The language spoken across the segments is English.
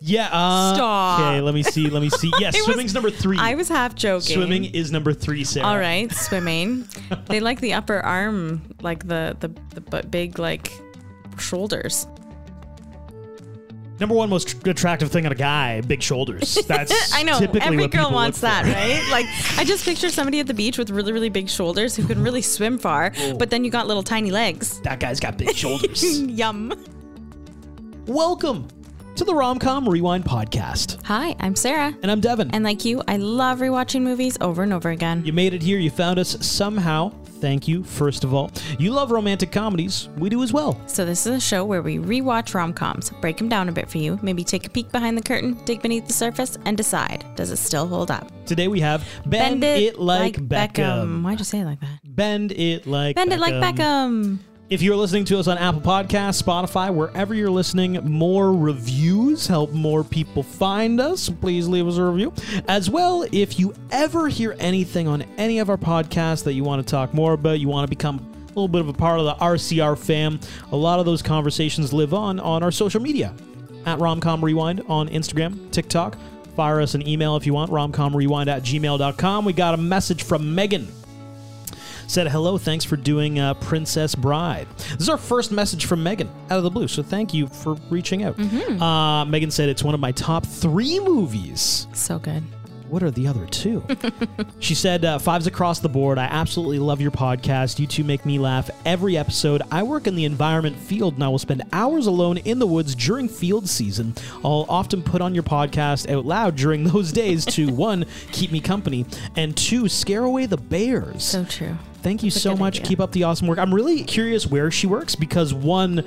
Yeah. Uh, Stop. Okay, let me see. Let me see. Yes, was- swimming's number three. I was half joking. Swimming is number three, Sarah. All right, swimming. they like the upper arm, like the the the bu- big like shoulders. Number one most attractive thing on a guy, big shoulders. That's I know typically every what girl people wants look that, for. right? Like I just picture somebody at the beach with really really big shoulders who can really swim far, but then you got little tiny legs. That guy's got big shoulders. Yum. Welcome to the Romcom Rewind podcast. Hi, I'm Sarah. And I'm Devin. And like you, I love rewatching movies over and over again. you made it here. You found us somehow. Thank you, first of all. You love romantic comedies. We do as well. So this is a show where we rewatch rom-coms, break them down a bit for you, maybe take a peek behind the curtain, dig beneath the surface, and decide, does it still hold up? Today we have Bend, It, like, Beckham. Why'd you say it like that? Bend It Like Bend Beckham. it like Beckham. If you're listening to us on Apple Podcasts, Spotify, wherever you're listening, more reviews help more people find us. Please leave us a review. As well, if you ever hear anything on any of our podcasts that you want to talk more about, you want to become a little bit of a part of the RCR fam, a lot of those conversations live on on our social media at Romcom Rewind on Instagram, TikTok. Fire us an email if you want, romcomrewind at gmail.com. We got a message from Megan said hello thanks for doing uh, princess bride this is our first message from megan out of the blue so thank you for reaching out uh, megan said it's one of my top three movies So good. what are the other two? she said, uh, Fives across the board. I absolutely love your podcast. You two make me laugh every episode. I work in the environment field and I will spend hours alone in the woods during field season. I'll often put on your podcast out loud during those days to one, keep me company, and two, scare away the bears. So true. Thank you so much. idea. Keep up the awesome work. I'm really curious where she works because one,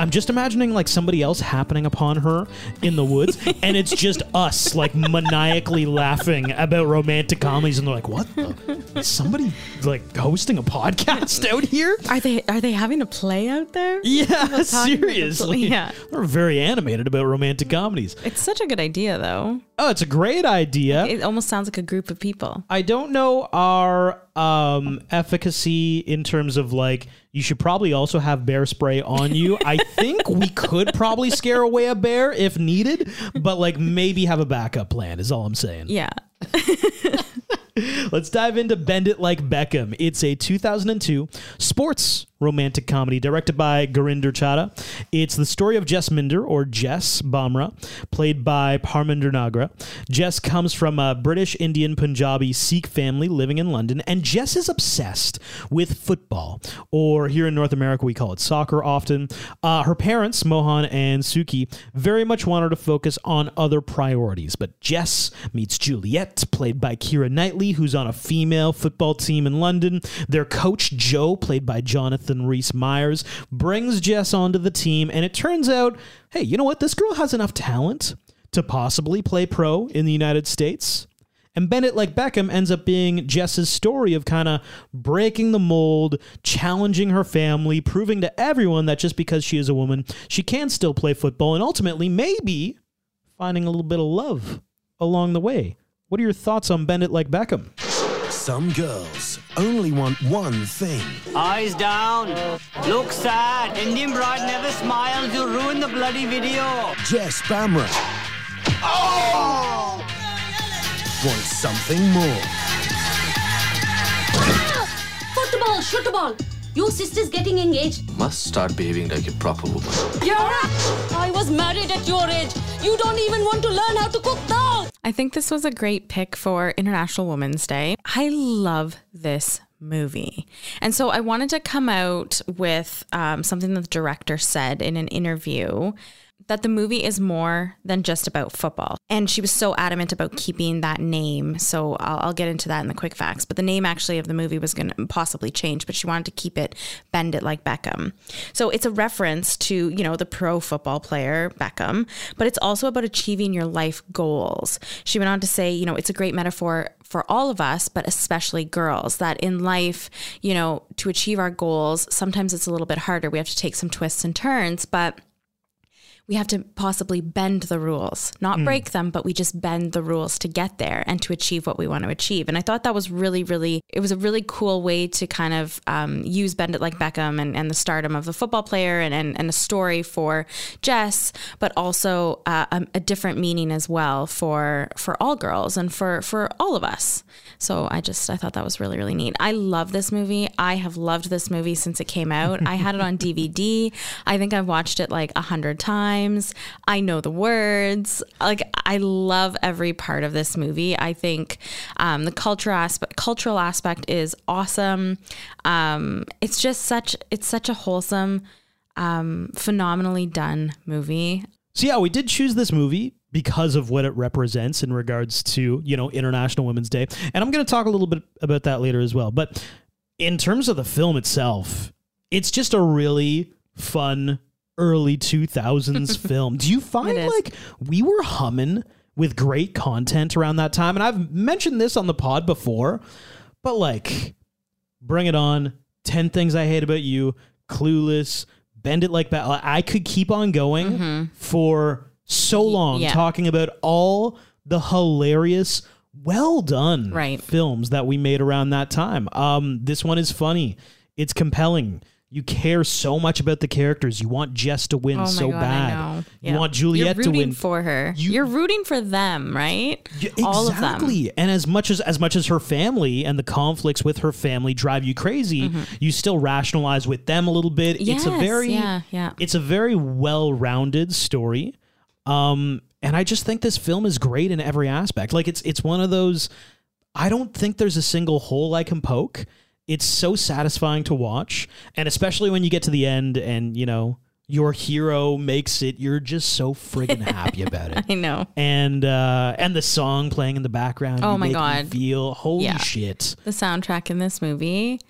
I'm just imagining like somebody else happening upon her in the woods, and it's just us like maniacally laughing about romantic comedies, and they're like, "What? The? Is somebody like hosting a podcast out here?" Are they are they having a play out there? Yeah, seriously. Yeah. We're very animated about romantic comedies. It's such a good idea though. Oh, it's a great idea. It almost sounds like a group of people. I don't know our um, efficacy in terms of like you should probably also have bear spray on you. I think we could probably scare away a bear if needed, but like maybe have a backup plan is all I'm saying. Yeah. Let's dive into Bend It Like Beckham. It's a 2002 sports romantic comedy directed by Gurinder Chadha. It's the story of Jesminder, or Jess Bhamra, played by Parminder Nagra. Jess comes from a British Indian Punjabi Sikh family living in London, and Jess is obsessed with football, or here in North America, we call it soccer often. Uh, her parents, Mohan and Suki, very much want her to focus on other priorities, but Jess meets Juliet, played by Keira Knightley, who's on a female football team in London. Their coach, Joe, played by Jonathan Rhys Meyers, brings Jess onto the team, and it turns out, hey, you know what? This girl has enough talent to possibly play pro in the United States. And Bend It, like Beckham, ends up being Jess's story of kind of breaking the mold, challenging her family, proving to everyone that just because she is a woman, she can still play football, and ultimately, maybe finding a little bit of love along the way. What are your thoughts on Bend It like Beckham? Some girls only want one thing. Eyes down. Look sad. Indian bride never smiles. You ruin the bloody video. Jess Bhamra. Oh! Wants something more. Put the ball, shoot the ball. Your sister's getting engaged. Must start behaving like a proper woman. Yeah. I was married at your age. You don't even want to learn how to cook dal. I think this was a great pick for International Women's Day. I love this movie. And so I wanted to come out with um, something that the director said in an interview that the movie is more than just about football. And she was so adamant about keeping that name. So I'll, I'll get into that in the quick facts. But the name actually of the movie was going to possibly change, but she wanted to keep it Bend It Like Beckham. So it's a reference to, you know, the pro football player Beckham, but it's also about achieving your life goals. She went on to say, you know, it's a great metaphor for all of us, but especially girls, that in life, you know, to achieve our goals, sometimes it's a little bit harder. We have to take some twists and turns, but we have to possibly bend the rules, not Hmm. break them, but we just bend the rules to get there and to achieve what we want to achieve. And I thought that was really, really, it was a really cool way to kind of um, use Bend It Like Beckham and, and the stardom of the football player and, and, and a story for Jess, but also uh, a, a different meaning as well for for all girls and for for all of us. So I just I thought that was really really neat. I love this movie. I have loved this movie since it came out. I had it on DVD. I think I've watched it like a hundred times. I know the words. Like I love every part of this movie. I think um, the cultural aspect cultural aspect is awesome. Um, it's just such it's such a wholesome, um, phenomenally done movie. So yeah, we did choose this movie because of what it represents in regards to, you know, International Women's Day. And I'm going to talk a little bit about that later as well. But in terms of the film itself, it's just a really fun early 2000s film. Do you find like we were humming with great content around that time? And I've mentioned this on the pod before, but like Bring It On, 10 Things I Hate About You, Clueless, Bend It Like That. I could keep on going for so long Mm-hmm. yeah. talking about all the hilarious, well done Right. films that we made around that time. Um, this one is funny. It's compelling. You care so much about the characters. You want Jess to win Oh so god, bad. I know. You Yeah. want Juliet You're to rooting win for her. You- You, are rooting for them, right? yeah, All of them. exactly. And as much as as much as her family and the conflicts with her family drive you crazy, you still rationalize with them a little bit. it's a Mm-hmm. Very yeah, yeah. It's a very well-rounded story. Um and I just think this film is great in every aspect. Like it's it's one of those I don't think there's a single hole I can poke. It's so satisfying to watch, and especially when you get to the end and, you know, your hero makes it, you're just so friggin' happy about it I know. and uh and the song playing in the background Oh you my God. feel holy Yeah. shit The soundtrack in this movie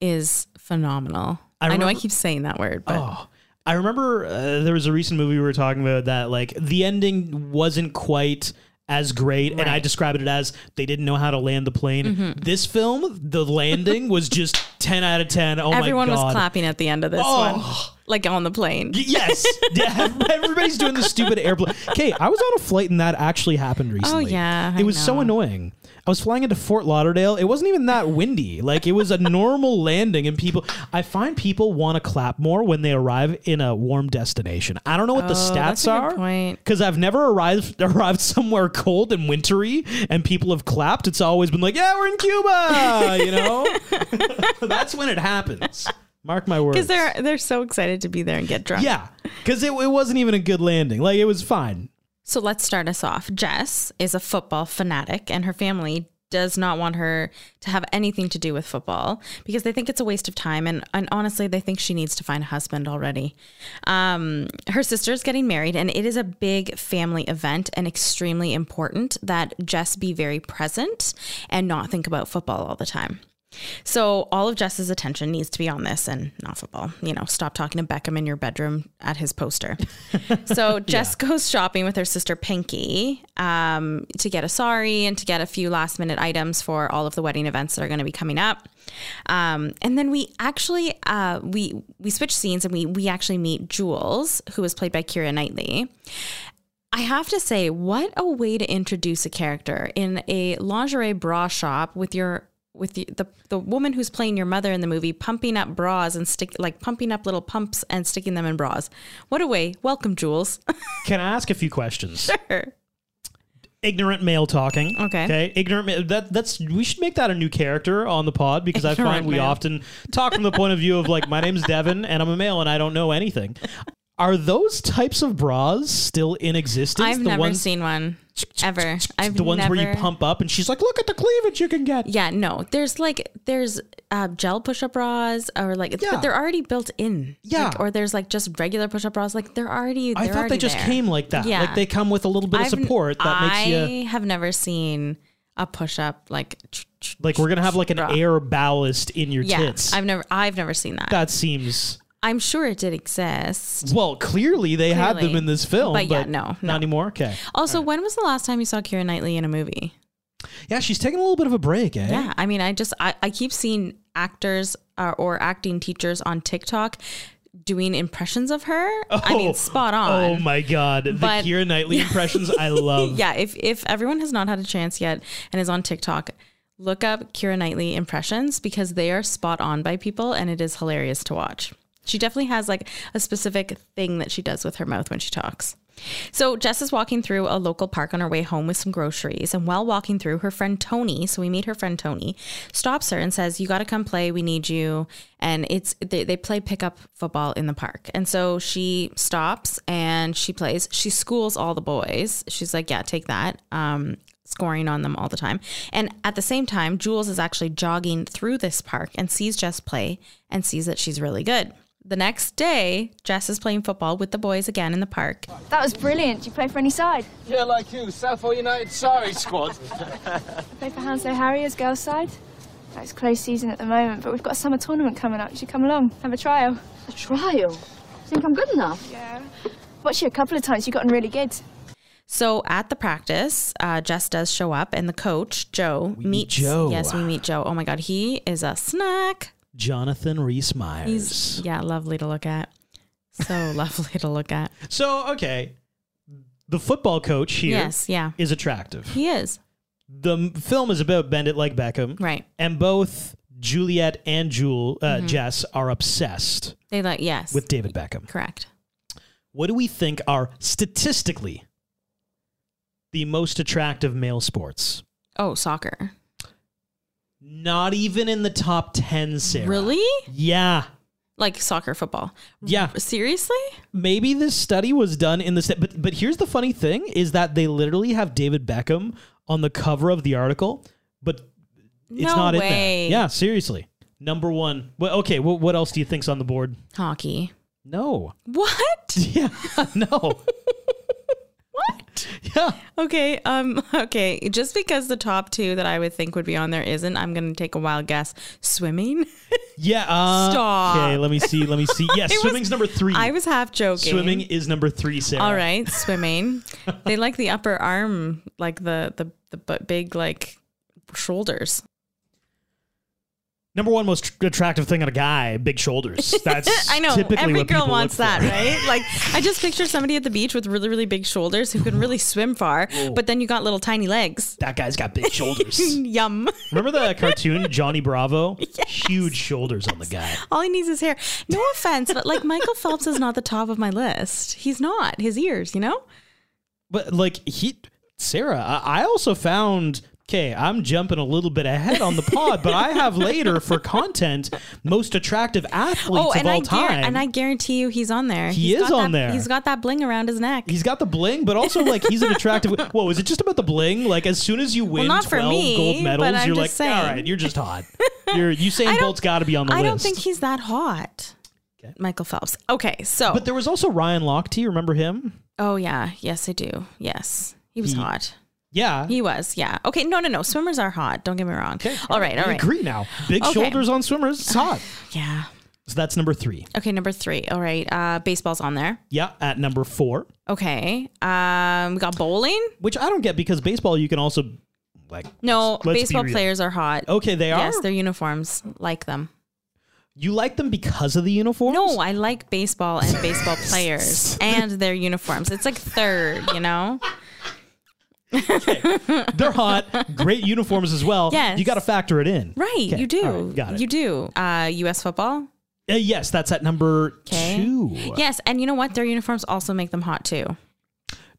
is phenomenal. I I, know I keep saying that word, but oh i remember uh, there was a recent movie we were talking about that like the ending wasn't quite as great and i Mm-hmm. described it as they didn't know how to land the plane this film the landing was just 10 out of 10 oh everyone my god was clapping at the end of this Oh. one, like on the plane. Yes, yeah, everybody's doing the stupid airplane. Okay, I was on a flight and that actually happened recently. Oh, yeah, I it was so annoying. I was flying into Fort Lauderdale. It wasn't even that windy. Like it was a normal landing, and people. I find people want to clap more when they arrive in a warm destination. I don't know what the Oh, stats that's a good are point. because I've never arrived arrived somewhere cold and wintry, and people have clapped. It's always been like, "Yeah, we're in Cuba," you know. That's when it happens. Mark my words. Because they're they're so excited to be there and get drunk. Yeah, because it, it wasn't even a good landing. Like it was fine. So let's start us off. Jess is a football fanatic, and her family does not want her to have anything to do with football because they think it's a waste of time. And, and honestly, they think she needs to find a husband already. Um, her sister's getting married, and it is a big family event and extremely important that Jess be very present and not think about football all the time. So all of Jess's attention needs to be on this and not football. You know, stop talking to Beckham in your bedroom at his poster. so Jess goes shopping with her sister Pinky um, to get a sari and to get a few last minute items for all of the wedding events that are going to be coming up. Um, and then we actually uh, we we switch scenes and we we actually meet Jules, who is played by Keira Knightley. I have to say, what a way to introduce a character in a lingerie bra shop with your with the, the the woman who's playing your mother in the movie pumping up bras and stick like pumping up little pumps and sticking them in bras. What a way. Welcome, Jules. Can I ask a few questions? sure. Ignorant male talking. Okay. Okay. Ignorant. ma- That that's we should make that a new character on the pod because I find we often talk from the point of view of like my name's Devin and I'm a male and I don't know anything. Are those types of bras still in existence? I've the never ones, seen one ever. I've the ones where you pump up and she's like, "Look at the cleavage you can get." Yeah, no. There's like there's uh, gel push-up bras or like Yeah. but they're already built in. Yeah. Like, or there's like just regular push-up bras like they're already I they're thought they just there. came like that. Yeah. Like they come with a little bit of I've- support that makes I you have never seen a push-up like like we're gonna have like an bra. air ballast in your yeah. tits. I've never I've never seen that. that seems I'm sure it did exist. well. Clearly, they had them in this film, But but, yeah, no, no. not anymore. Okay. Also, when was the last time you saw Keira Knightley in a movie? Yeah, she's taking a little bit of a break, eh? Yeah, I mean, I just I, I keep seeing actors uh, or acting teachers on TikTok doing impressions of her. I mean, Oh, spot on. Oh my god, the But- Keira Knightley impressions I love. Yeah, if if everyone has not had a chance yet and is on TikTok, look up Keira Knightley impressions because they are spot on by people and it is hilarious to watch. She definitely has like a specific thing that she does with her mouth when she talks. So Jess is walking through a local park on her way home with some groceries, and while walking through, her friend Tony, so we meet her friend Tony, stops her and says, "You got to come play. We need you." And it's they, they play pickup football in the park, and so she stops and she plays. She schools all the boys. She's like, "Yeah, take that." Um, scoring on them all the time. And at the same time, Jules is actually jogging through this park and sees Jess play and sees that she's really good. The next day, Jess is playing football with the boys again in the park. That was brilliant. Do you play for any side? Yeah, like you, Southall United Sorry squad. Play for Hounslow Harriers, girls' side? No, It's close season at the moment, but we've got a summer tournament coming up. You should come along, have a trial. A trial? Think I'm good enough? Yeah. Watched you a couple of times. You've gotten really good. So at the practice, uh, Jess does show up, and the coach Joe We meet meets. Joe. Yes, we meet Joe. Oh my God, he is a snack. Jonathan Rhys Meyers. He's yeah, lovely to look at. So lovely to look at. so okay, the football coach here Yes, yeah, is attractive. he is The film is about Bend It Like Beckham, right. and both Juliet and Jewel uh, Mm-hmm. Jess are obsessed They like yes, with David Beckham. correct. What do we think are statistically the most attractive male sports? Oh, soccer. Not even in the top 10, Sarah. Really? Yeah. Like soccer, football. Yeah. Seriously? Maybe this study was done in the sta- but but here's the funny thing is that they literally have David Beckham on the cover of the article, but it's No not in there. Yeah, seriously. Number 1. Well, okay, what what else do you think's on the board? Hockey. No. What? Yeah. No. What? yeah. Okay. Um. Okay. Just because the top two that I would think would be on there isn't, I'm gonna take a wild guess. Swimming. Yeah. Uh, Stop. Okay, let me see. Let me see. Yes, It was- swimming's number 3. I was half joking. Swimming is number 3, Sarah. All right, swimming. they like the upper arm, like the the the big like shoulders. Number 1 most attractive thing on a guy, big shoulders. That's I know typically every what girl wants that, right? Like I just picture somebody at the beach with really really big shoulders who can really swim far, but then you got little tiny legs. That guy's got big shoulders. Yum. Remember the cartoon Johnny Bravo? Huge shoulders on the guy. All he needs is hair. No offense, but like Michael Phelps is not the top of my list. He's not. His ears, you know? But like he, Sarah, I, I also found. Okay, I'm jumping a little bit ahead on the pod, but I have later for content most attractive athletes oh, of and all I time. and I guarantee you he's on there. He He's is got on that- there. He's got that bling around his neck. He's got the bling, but also like he's an attractive. Whoa, is it just about the bling? Like as soon as you win for 12 me, gold medals, you're like, saying. all right, you're just hot. You're Usain Bolt's got to be on the I list. I don't think he's that hot. Okay. Michael Phelps. Okay, so But there was also Ryan Lochte. Remember him? oh yeah, yes I do. Yes, he was He- hot. Yeah. He was. Yeah. Okay. No, no, no. Swimmers are hot. Don't get me wrong. Okay. All right. All I right. agree now. Big Okay. shoulders on swimmers. It's hot. Yeah. So that's number three. Okay. Number three. All right. Uh, baseball's on there. Yeah, at number four, Okay. Um, we got bowling. which I don't get because baseball you can also like. No, let's be baseball real. players are hot. Okay, they are. Yes, their uniforms like them. you like them because of the uniforms? No, I like baseball and baseball players and their uniforms. It's like third, you know? They're hot. Great uniforms as well. Yes. you got to factor it in. Right, Okay, you do. right, got it. You do. Uh, U.S. football. Uh, yes, that's at number Okay. two. Yes, and you know what? Their uniforms also make them hot too.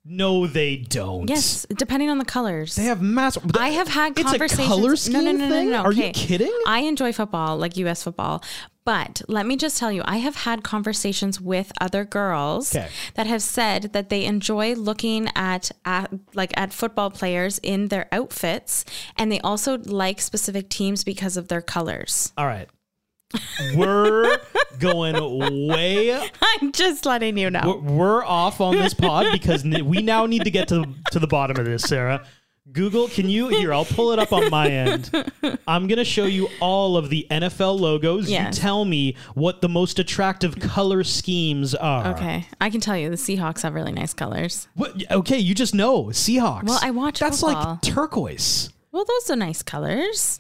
No, they don't. Yes, depending on the colors. they have mass. I have had It's conversations. a color scheme no, no, no, no, thing. no, Are you kidding? I enjoy football, like U.S. football, but let me just tell you, I have had conversations with other girls Okay. that have said that they enjoy looking at, at like at football players in their outfits, and they also like specific teams because of their colors. All right. We're going way. I'm just letting you know. We're, we're off on this pod because we now need to get to to the bottom of this, Sarah. Google, can you here? I'll pull it up on my end. I'm gonna show you all of the NFL logos. Yes. You tell me what the most attractive color schemes are. Okay, I can tell you the Seahawks have really nice colors. What, okay, you just know Seahawks. Well, I watch That's football. like turquoise. Well, those are nice colors.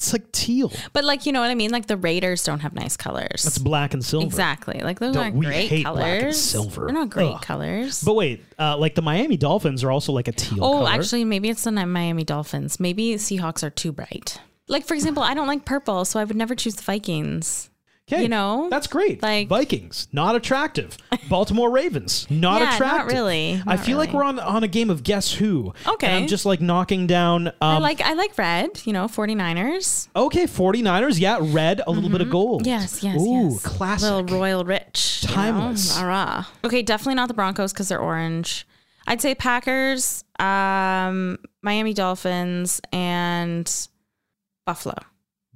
It's like teal. But like you know what I mean? Like the Raiders don't have nice colors. That's black and silver. exactly. Like those Don't- aren't we great hate colors. black and silver. They're not great Ugh. colors. But wait, uh, like the Miami Dolphins are also like a teal. oh, color. actually, maybe it's the Miami Dolphins. Maybe Seahawks are too bright. Like for example, I don't like purple, so I would never choose the Vikings. 'Kay, you know, that's great. like- Vikings, not attractive. Baltimore Ravens, not Yeah, not attractive. really, I not feel like we're on on a game of Guess Who. Okay. and I'm just like knocking down. Um, I like I like red. You know, 49ers. Okay, 49ers. Yeah, red, a little bit of gold. Mm-hmm. Yes, yes, Ooh, yes. classic. Little royal rich. you know? Timeless. Okay, definitely not the Broncos because they're orange. I'd say Packers, um, Miami Dolphins, and Buffalo.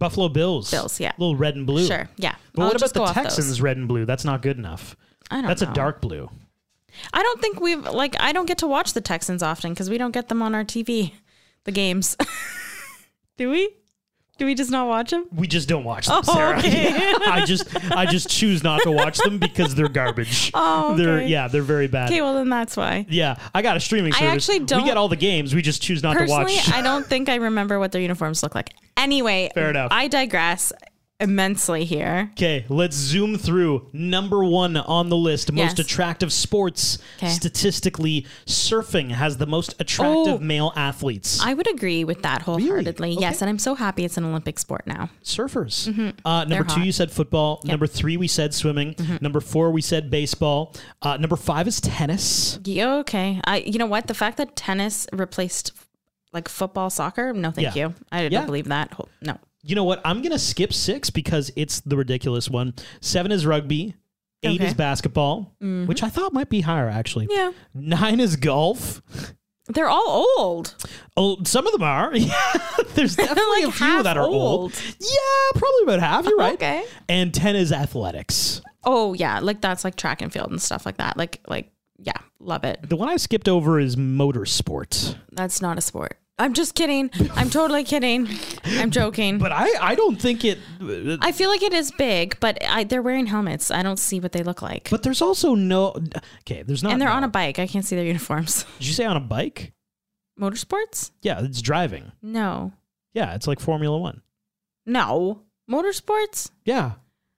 Buffalo Bills. Bills, yeah. little red and blue. Sure, yeah. But I'll what just about go the off those. Texans, red and blue? That's not good enough. I don't know. That's know. a dark blue. I don't think we've like I don't get to watch the Texans often because we don't get them on our TV, the games. Do we? Do we just not watch them? We just don't watch them, Oh, Sarah. okay. Yeah, I just I just choose not to watch them because they're garbage. Oh, They're yeah, they're very bad. Okay, well then that's why. Yeah, I got a streaming I service. actually We don't- We get all the games. We just choose not to watch. I don't think I remember what their uniforms look like. Anyway, Fair enough. I digress immensely here. Okay, let's zoom through number one on the list. Most Yes. attractive sports. 'Kay. Statistically, surfing has the most attractive Oh. male athletes. I would agree with that wholeheartedly. Okay. Yes, and I'm so happy it's an Olympic sport now. Surfers. Uh, Mm-hmm. They're number two, hot. Mm-hmm. you said football. Number three, we said swimming. Number four, we said baseball. Uh, number five is tennis. Yeah, okay. I you know what? The fact that tennis replaced like football, soccer, no thank Yeah. you. I don't Yeah. believe that. No. You know what? I'm gonna skip six because it's the ridiculous one. Seven is rugby. Eight Okay. is basketball, mm-hmm. which I thought might be higher actually. Yeah. Nine is golf. They're all old. Oh, some of them are. Yeah, there's definitely a few half that are old. old. Yeah, probably about half. You're right. Okay. And ten is athletics. Oh yeah, like that's like track and field and stuff like that. Like like yeah, love it. The one I skipped over is motorsport. That's not a sport. I'm just kidding. I'm totally kidding. I'm joking. But I, I don't think it. I feel like it is big, but I, they're wearing helmets. I don't see what they look like. But there's also no. Okay, there's not. and they're on a bike. I can't see their uniforms. Did you say on a bike? Motorsports? Yeah, it's driving. No. Yeah, it's like Formula One. No. Motorsports? Yeah,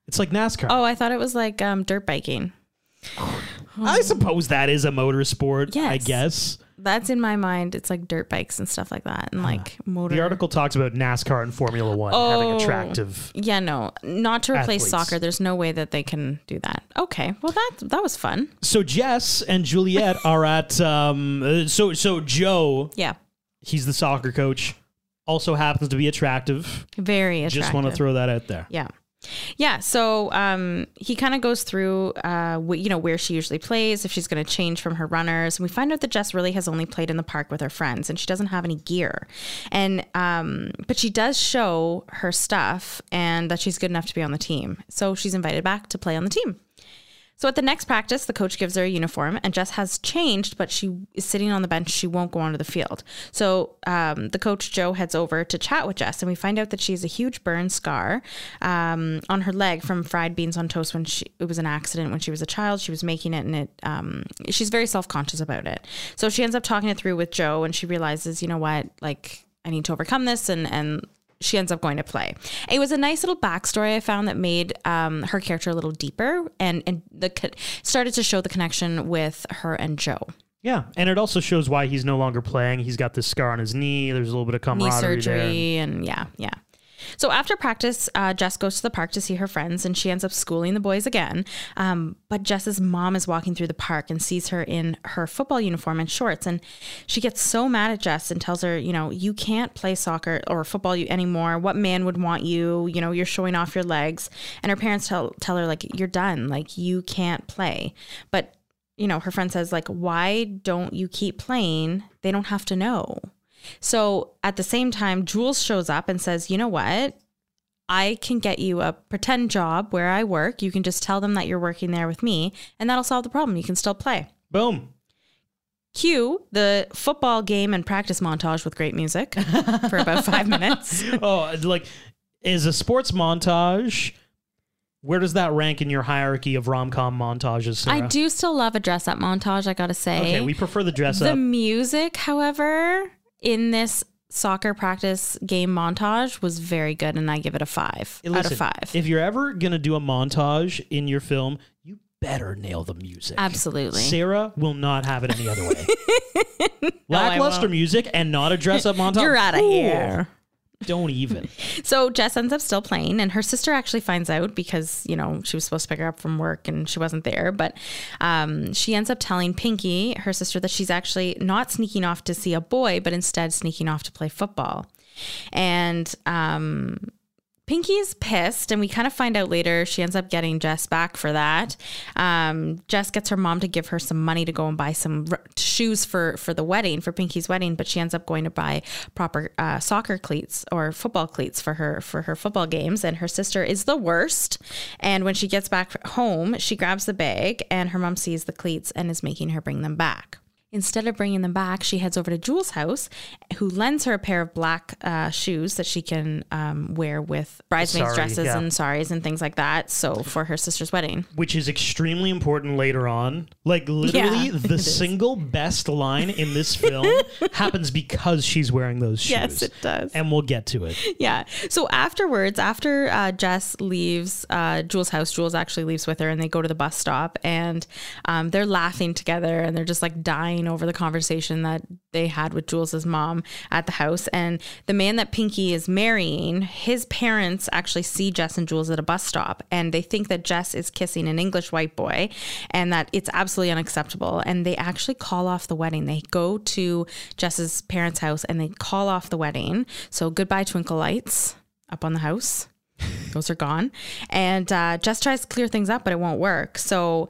it's like NASCAR. Oh, I thought it was like um, dirt biking. I suppose that is a motorsport. yes. I guess That's in my mind. It's like dirt bikes and stuff like that, and like motor. the article talks about NASCAR and Formula One having Oh. attractive. Yeah, no, not to replace Athletes. soccer. There's no way that they can do that. Okay, well that that was fun. So Jess and Juliet are at. Um, uh, so so Joe, Yeah, he's the soccer coach, also happens to be attractive. very attractive. Just want to throw that out there. Yeah. Yeah, so um, he kind of goes through, uh, wh- you know, where she usually plays, if she's going to change from her runners. And we find out that Jess really has only played in the park with her friends, and she doesn't have any gear. And um, but she does show her stuff, and that she's good enough to be on the team. So she's invited back to play on the team. So at the next practice, the coach gives her a uniform, and Jess has changed, but she is sitting on the bench. She won't go onto the field. So um, the coach Joe heads over to chat with Jess, and we find out that she has a huge burn scar um, on her leg from fried beans on toast when she it was an accident when she was a child. She was making it, and it um, she's very self conscious about it. So she ends up talking it through with Joe, and she realizes, you know what, like I need to overcome this, and and she ends up going to play. It was a nice little backstory I found that made um, her character a little deeper and and the started to show the connection with her and Joe. Yeah, and it also shows why he's no longer playing. He's got this scar on his knee. There's a little bit of Knee camaraderie there. surgery and yeah, yeah. So after practice, uh, Jess goes to the park to see her friends, and she ends up schooling the boys again. Um, but Jess's mom is walking through the park and sees her in her football uniform and shorts, and she gets so mad at Jess and tells her, you know, you can't play soccer or football anymore. What man would want you? You know, you're showing off your legs. And her parents tell tell her like, you're done. Like you can't play. But you know, her friend says like, why don't you keep playing? They don't have to know. So at the same time, Jules shows up and says, You know what? I can get you a pretend job where I work. You can just tell them that you're working there with me, and that'll solve the problem. You can still play. Boom. Cue the football game and practice montage with great music for about five minutes. Oh, like is a sports montage. Where does that rank in your hierarchy of rom com montages? Sarah? I do still love a dress up montage, I gotta say. Okay, we prefer the dress the up. The music, however, in this soccer practice game montage was very good, and I give it a five out Listen, of five. If you're ever gonna do a montage in your film, you better nail the music. Absolutely. Sarah will not have it any other way. Lackluster music and not a dress up montage. You're outta Ooh, here. Don't even. So Jess ends up still playing, and her sister actually finds out because you know she was supposed to pick her up from work and she wasn't there. But um, she ends up telling Pinky, her sister, that she's actually not sneaking off to see a boy, but instead sneaking off to play football. And um, Pinky is pissed, and we kind of find out later she ends up getting Jess back for that. Um, Jess gets her mom to give her some money to go and buy some r- shoes for for the wedding, for Pinky's wedding, but she ends up going to buy proper uh, soccer cleats or football cleats for her for her football games. And her sister is the worst. And when she gets back home, she grabs the bag, and her mom sees the cleats and is making her bring them back. Instead of bringing them back, she heads over to Jules' house, who lends her a pair of black uh, shoes that she can um, wear with bridesmaids' Sari, dresses yeah. and saris and things like that. So for her sister's wedding. Which is extremely important later on. Like literally, Yeah, the is. single best line in this film happens because she's wearing those shoes. Yes, it does. And we'll get to it. Yeah. So afterwards, after uh, Jess leaves uh, Jules' house, Jules actually leaves with her, and they go to the bus stop, and um, they're laughing together, and they're just like dying over the conversation that they had with Jules's mom at the house. And the man that Pinky is marrying, his parents actually see Jess and Jules at a bus stop, and they think that Jess is kissing an English white boy, and that it's absolutely unacceptable. And they actually call off the wedding. They go to Jess's parents' house and they call off the wedding. So goodbye, twinkle lights up on the house. Those are gone. And uh, Jess tries to clear things up, but it won't work. So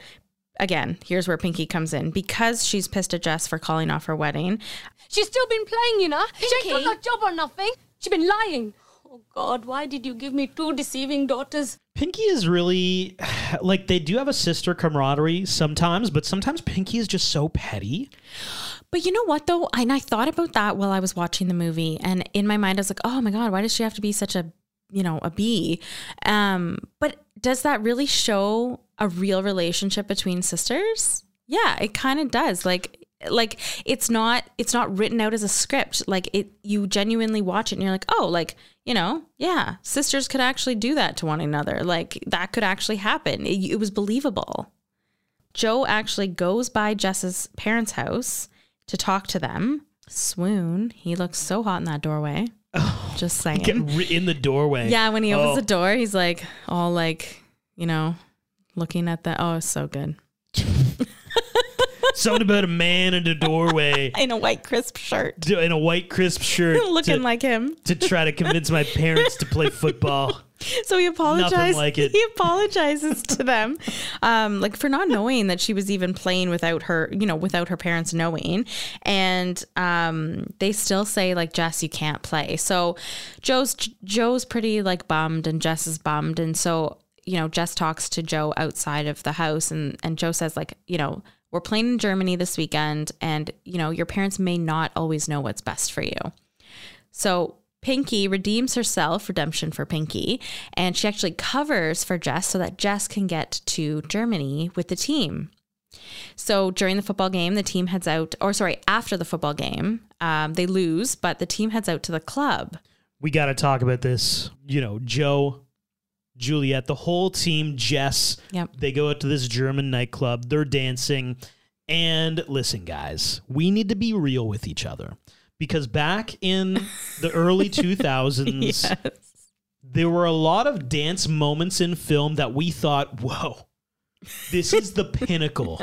again, here's where Pinky comes in. Because she's pissed at Jess for calling off her wedding, She's still been playing, you know. She ain't got no job or nothing. She's been lying. Oh God, why did you give me two deceiving daughters? Pinky is really like they do have a sister camaraderie sometimes, but sometimes Pinky is just so petty. But you know what though? And I thought about that while I was watching the movie, and in my mind, I was like, "Oh my god, why does she have to be such a, you know, a bee?" Um, but does that really show a real relationship between sisters? Yeah, it kind of does. Like, like it's not it's not written out as a script. Like it, you genuinely watch it, and you're like, "Oh, like you know, yeah, sisters could actually do that to one another. Like that could actually happen. It, it was believable." Joe actually goes by Jess's parents' house to talk to them. Swoon. He looks so hot in that doorway. Oh, Just saying. Get in the doorway. yeah, when he opens Oh. the door, he's like all like, you know, looking at the oh, it's so good. Something about a man in the doorway In a white crisp shirt. in a white crisp shirt looking to, like him. to try to convince my parents to play football. So he apologized. like. He apologizes to them, um, like for not knowing that she was even playing without her, you know, without her parents knowing. And um, they still say like, Jess, you can't play. So Joe's Joe's pretty like bummed, and Jess is bummed, and so you know, Jess talks to Joe outside of the house, and and Joe says like, you know. We're playing in Germany this weekend, and you know your parents may not always know what's best for you. So Pinky redeems herself, redemption for Pinky, and she actually covers for Jess so that Jess can get to Germany with the team. So during the football game, the team heads out, or sorry, after the football game, um, they lose, but the team heads out to the club. We got to talk about this. You know, Joe, Juliet, the whole team, Jess. Yep. They go out to this German nightclub. They're dancing. And listen, guys, we need to be real with each other because back in the early 2000s, there were a lot of dance moments in film that we thought, whoa, this is the pinnacle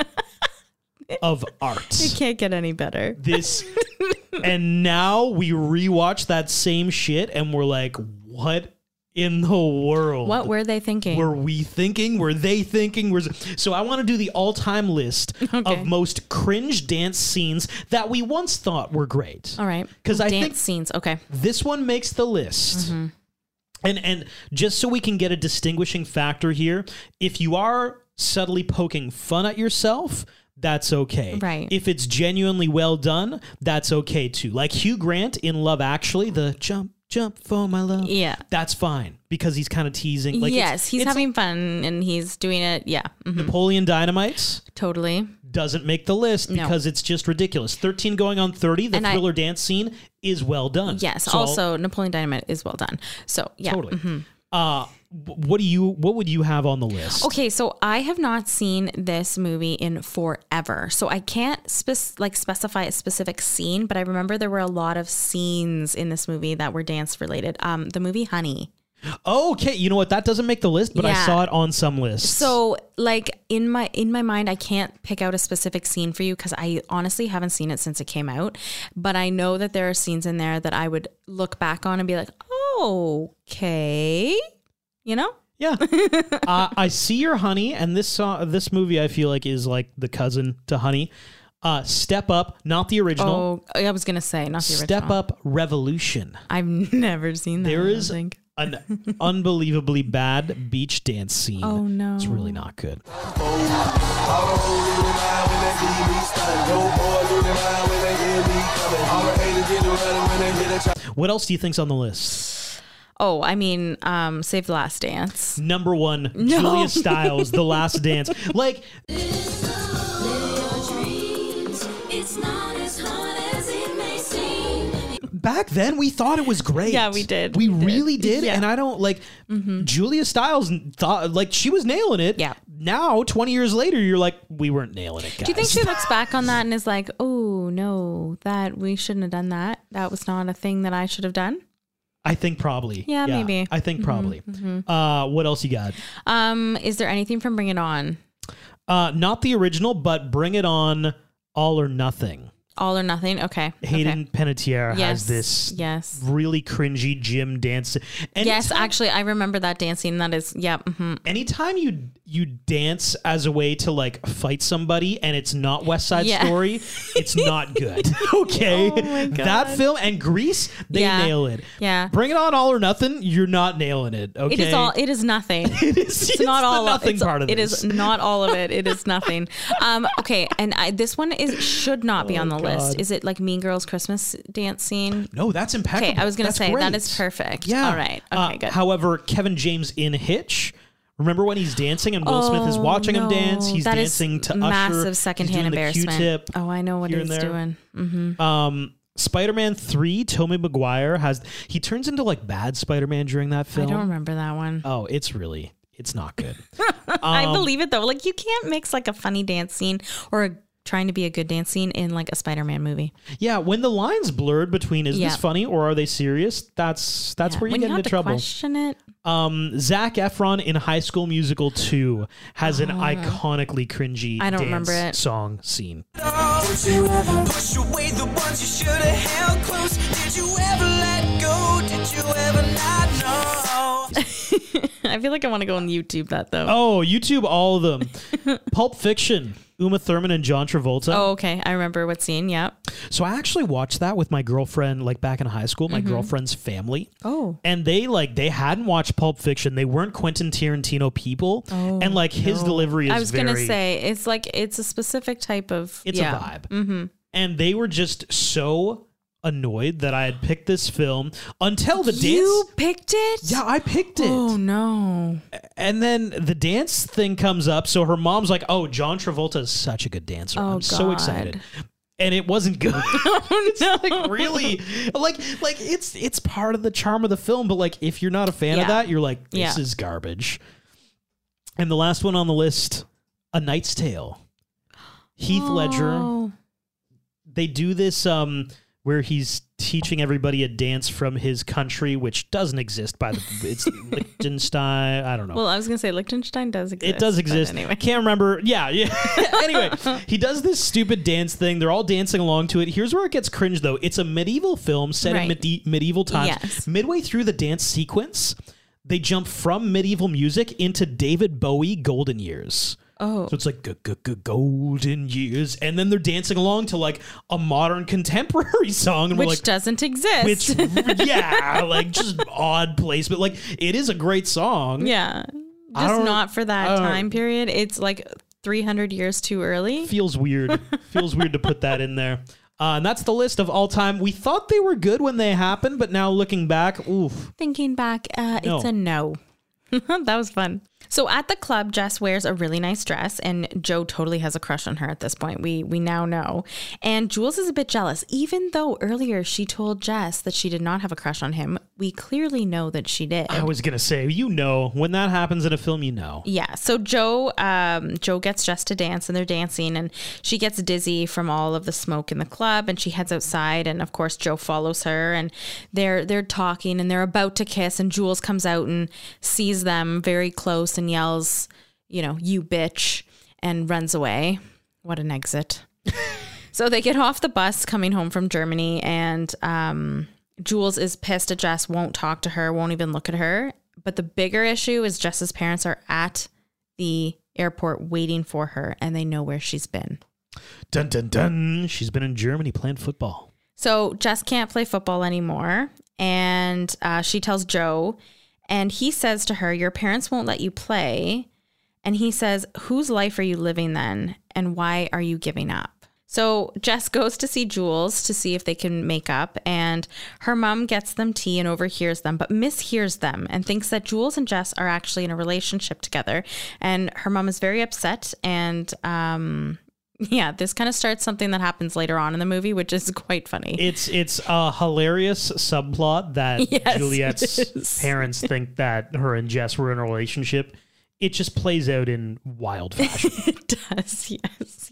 of art. It can't get any better. This, and now we rewatch that same shit and we're like, what in the world? What were they thinking? were we thinking? Were they thinking? Was so I want to do the all-time list Okay. of most cringe dance scenes that we once thought were great. All right, because I dance think- scenes. Okay. This one makes the list. Mm-hmm. And and just so we can get a distinguishing factor here, if you are subtly poking fun at yourself, that's okay. Right. If it's genuinely well done, that's okay too. Like Hugh Grant in Love Actually, the jump jump for my love. Yeah. That's fine because he's kind of teasing. Like it's- yes, he's it's having fun and he's doing it. Yeah. mhm, Napoleon Dynamite. Totally. doesn't make the list No. because it's just ridiculous. 13 going on 30, the And I- thriller dance scene is well done. Yes. So also, Napoleon Dynamite is well done. So yeah. totally. mhm. Uh, what do you? What would you have on the list? Okay, so I have not seen this movie in forever, so I can't spec- like specify a specific scene, but I remember there were a lot of scenes in this movie that were dance related. Um, the movie Honey. Okay, you know what? That doesn't make the list, but I saw it on some lists. So, like in my in my mind, I can't pick out a specific scene for you because I honestly haven't seen it since it came out. But I know that there are scenes in there that I would look back on and be like, okay, you know. Yeah, uh, I see your honey, and this song, this movie, I feel like is like the cousin to Honey. Uh, Step Up, not the original. Oh, I was gonna say not the original. Step Up Revolution. I've never seen that. There is an unbelievably bad beach dance scene. Oh, no. it's really not good. What else do you think's on the list? Oh, I mean, um, Save the Last Dance. Number one, No. Julia Stiles, The Last Dance. Like back then, we thought it was great. Yeah, we did. We, We really did, Yeah. and I don't like Julia Stiles thought like she was nailing it. Yeah. Now, twenty years later, you're like, we weren't nailing it, guys. Do you think she looks back on that and is like, oh, no, that we shouldn't have done that? That was not a thing that I should have done? I think probably. Yeah, maybe. I think probably. Uh, what else you got? Um, is there anything from Bring It On? Uh, not the original, but Bring It On, All or Nothing. All or Nothing? Okay. Hayden okay. Panettiere Yes. has this Yes. really cringy gym dance. Anytime, Yes, actually, I remember that dancing. That is, yeah. mhm. anytime you you dance as a way to like fight somebody and it's not West Side Yeah. Story, it's not good. okay, Oh that film and Grease, they Yeah. nail it. Yeah. Bring it on, all or nothing. You're not nailing it. Okay, It is all. It is nothing. It is- It's not the all nothing of it's, part of It this. is not all of it. It is nothing. Um. Okay. And I, this one is should not be on the list. Oh, Is it like Mean Girls Christmas dance scene? No, that's impeccable. Okay. I was gonna say great. that is perfect. Yeah. All right. Okay. Uh, good. However, Kevin James in Hitch. Remember when he's dancing and Will Smith is Oh, watching him dance? He's That dancing to massive Usher. secondhand he's doing the embarrassment. Oh, I know what he's doing. Mm-hmm. Um, Spider-Man Three, Tommy Maguire has he turns into like bad Spider-Man during that film. I don't remember that one. Oh, it's really it's not good. I Um, believe it though. Like you can't mix like a funny dance scene or a, trying to be a good dance scene in like a Spider-Man movie. yeah, when the lines blurred between is Yeah. this funny or are they serious? That's that's Yeah, where you when get you into have to trouble. question it. Um, Zac Efron in High School Musical 2 has an iconically cringy Oh. I don't dance remember it. song scene. Push away the ones you should have held close. Did you ever let go? Did you ever not know? I feel like I want to go on YouTube that though. Oh, YouTube all of them. Pulp Fiction, Uma Thurman and John Travolta. Oh, okay. I remember what scene. Yeah. So I actually watched that with my girlfriend like back in high school, Mm-hmm. my girlfriend's family. Oh. And they like they hadn't watched Pulp Fiction. They weren't Quentin Tarantino people. Oh, and like his delivery is I was very gonna say it's like it's a specific type of. it's yeah. a vibe. Mm-hmm. And they were just so annoyed that I had picked this film until the You dance. You picked it. Yeah, I picked it. Oh no. And then the dance thing comes up. So her mom's like, "Oh, John Travolta is such a good dancer. Oh, I'm so excited." And it wasn't good. it's like really like like it's it's part of the charm of the film, but like if you're not a fan of that, you're like, this Yeah. is garbage. And the last one on the list, A Knight's Tale. Heath Ledger. Oh. They do this um where he's teaching everybody a dance from his country, which doesn't exist by the it's Liechtenstein. I don't know. Well, I was gonna say Liechtenstein does exist. It does exist. Anyway. Can't remember. Yeah, yeah. anyway, he does this stupid dance thing. They're all dancing along to it. Here's where it gets cringe, though. It's a medieval film set in medi- medieval times. Yes. Midway through the dance sequence, they jump from medieval music into David Bowie Golden Years. Oh. So it's like "G- g- g- golden years, and then they're dancing along to like a modern contemporary song, and Which we're like, doesn't exist. which yeah, like just odd placement. Like it is a great song. yeah. Just don't- for that time period. It's like 300 years too early. feels weird. feels weird to put that in there. Uh, and that's the list of all time. We thought they were good when they happened, but now looking back, oof. Thinking back, uh, No. it's a no. that was fun. So at the club, Jess wears a really nice dress, and Joe totally has a crush on her at this point. We we now know. And Jules is a bit jealous, even though earlier she told Jess that she did not have a crush on him. We clearly know that she did. I was gonna say, you know, when that happens in a film, you know. Yeah. So Joe, um, Joe gets Jess to dance, and they're dancing, and she gets dizzy from all of the smoke in the club, and she heads outside, and of course Joe follows her, and they're they're talking, and they're about to kiss, and Jules comes out and sees them very close, and yells, you know, you bitch, and runs away. What an exit. so they get off the bus coming home from Germany, and um, Jules is pissed at Jess, won't talk to her, won't even look at her. But the bigger issue is Jess's parents are at the airport waiting for her and they know where she's been. Dun dun dun. She's been in Germany playing football. So Jess can't play football anymore. And uh, she tells Joe, and he says to her, Your parents won't let you play. And he says, Whose life are you living then? And why are you giving up? So Jess goes to see Jules to see if they can make up, and her mom gets them tea and overhears them, but mishears them and thinks that Jules and Jess are actually in a relationship together. And her mom is very upset. And um, yeah, this kind of starts something that happens later on in the movie, which is quite funny. It's it's a hilarious subplot that Yes, Juliet's parents think that her and Jess were in a relationship. It just plays out in wild fashion. it does, yes.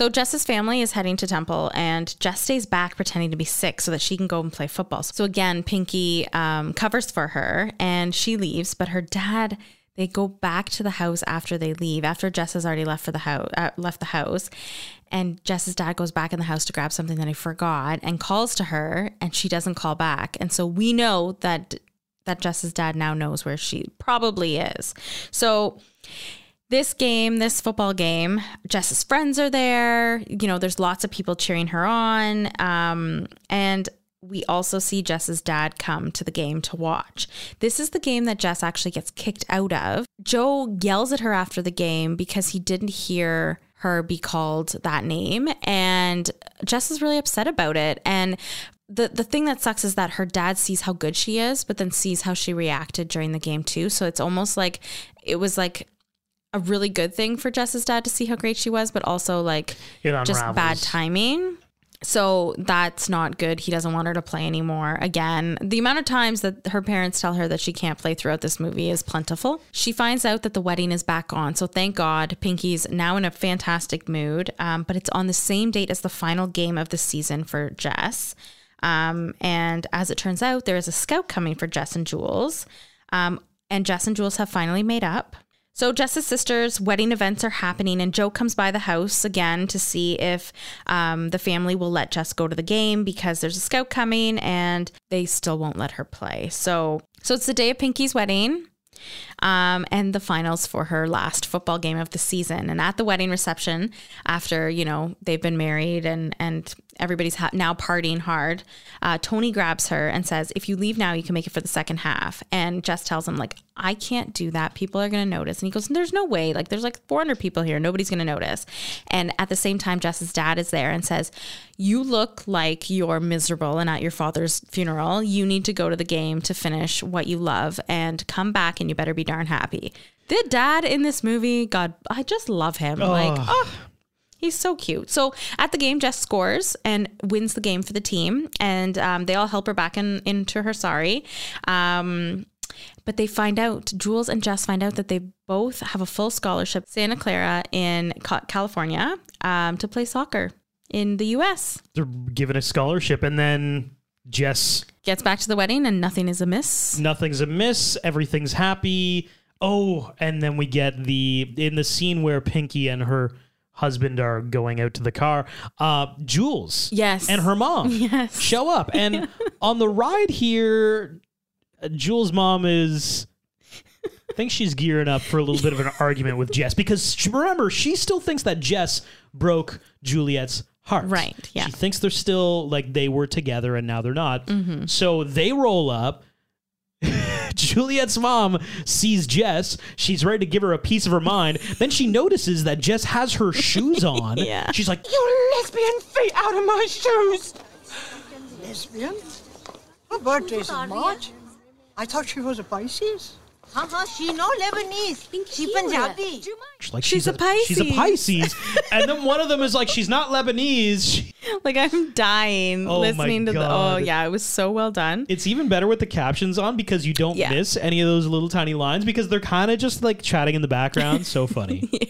So Jess's family is heading to Temple, and Jess stays back pretending to be sick so that she can go and play football. So again, Pinky um, covers for her, and she leaves. But her dad, they go back to the house after they leave. After Jess has already left for the house, uh, left the house, and Jess's dad goes back in the house to grab something that he forgot and calls to her, and she doesn't call back. And so we know that that Jess's dad now knows where she probably is. So this game, this football game, Jess's friends are there. You know, there's lots of people cheering her on. Um, and we also see Jess's dad come to the game to watch. This is the game that Jess actually gets kicked out of. Joe yells at her after the game because he didn't hear her be called that name. And Jess is really upset about it. And the the thing that sucks is that her dad sees how good she is, but then sees how she reacted during the game too. So it's almost like it was like a really good thing for Jess's dad to see how great she was, but also like just bad timing. So that's not good. He doesn't want her to play anymore. Again, the amount of times that her parents tell her that she can't play throughout this movie is plentiful. She finds out that the wedding is back on. So thank God, Pinky's now in a fantastic mood. Um, but it's on the same date as the final game of the season for Jess. Um, and as it turns out, there is a scout coming for Jess and Jules. Um, and Jess and Jules have finally made up. So Jess's sister's wedding events are happening, and Joe comes by the house again to see if um, the family will let Jess go to the game because there's a scout coming, and they still won't let her play. So, so it's the day of Pinky's wedding. Um, and the finals for her last football game of the season. And at the wedding reception, after you know they've been married and and everybody's ha- now partying hard, uh, Tony grabs her and says, "If you leave now, you can make it for the second half." And Jess tells him like, "I can't do that. People are going to notice." And he goes, "There's no way. Like, there's like 400 people here. Nobody's going to notice." And at the same time, Jess's dad is there and says, "You look like you're miserable and at your father's funeral. You need to go to the game to finish what you love and come back, and you better be darn happy." The dad in this movie, God, I just love him. Like, oh, He's so cute. So at the game, Jess scores and wins the game for the team, and um, they all help her back in, into her sorry. Um, but they find out, Jules and Jess find out that they both have a full scholarship, Santa Clara in California, um, to play soccer in the U.S. They're given a scholarship, and then Jess, Gets back to the wedding, and nothing is amiss. nothing's amiss. Everything's happy. Oh, and then we get the in the scene where Pinky and her husband are going out to the car. Uh, Jules, Yes. and her mom, Yes. show up, and on the ride here, uh, Jules' mom is. I think she's gearing up for a little bit of an argument with Jess because she- remember she still thinks that Jess broke Juliet's heart. Right, yeah. She thinks they're still like they were together and now they're not. Mm-hmm. So they roll up. Juliet's mom sees Jess. She's ready to give her a piece of her mind. Then she notices that Jess has her shoes on. Yeah. She's like, You lesbian feet out of my shoes! Lesbian? Her birthday's in March. I thought she was a Pisces. हाँ हाँ she no Lebanese she Punjabi She's like She's she's, a She's a Pisces. Pisces, and then one of them is like she's not Lebanese. Like I'm dying Oh listening to the. Oh God. yeah, it was so well done. It's even better with the captions on because you don't Yeah. miss any of those little tiny lines because they're kind of just like chatting in the background. So funny.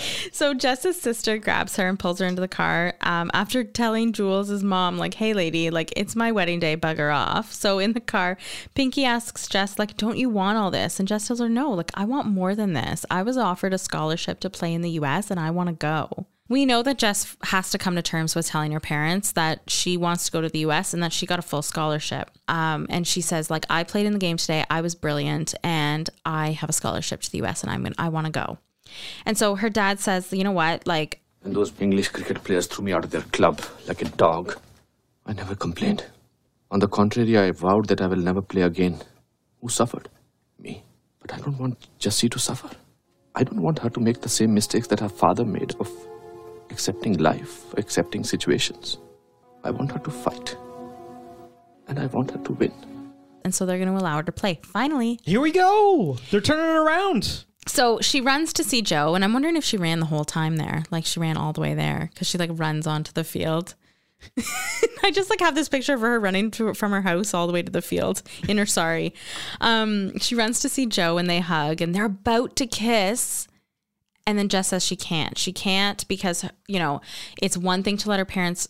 So Jess's sister grabs her and pulls her into the car um, after telling Jules' mom, like, "Hey, lady, like it's my wedding day, bugger off." So in the car, Pinky asks Jess, like, "Don't you want all this?" And Jess tells her, "No, like I want more than this. I was offered a scholarship to play in the U.S. and I want to go." We know that Jess has to come to terms with telling her parents that she wants to go to the US and that she got a full scholarship. Um, and she says, like, I played in the game today. I was brilliant and I have a scholarship to the US and I'm gonna, I want to go. And so her dad says, you know what? Like, And those English cricket players threw me out of their club like a dog. I never complained. On the contrary, I vowed that I will never play again. Who suffered? Me. But I don't want Jessie to suffer. I don't want her to make the same mistakes that her father made of accepting life, accepting situations. I want her to fight. And I want her to win. and so they're going to allow her to play. Finally. Here we go. They're turning it around. So she runs to see Joe, and I'm wondering if she ran the whole time there. Like she ran all the way there because she like runs onto the field. I just like have this picture of her running to, from her house all the way to the field in her sari. Um, she runs to see Joe and they hug and they're about to kiss. And then Jess says she can't. She can't because, you know, it's one thing to let her parents,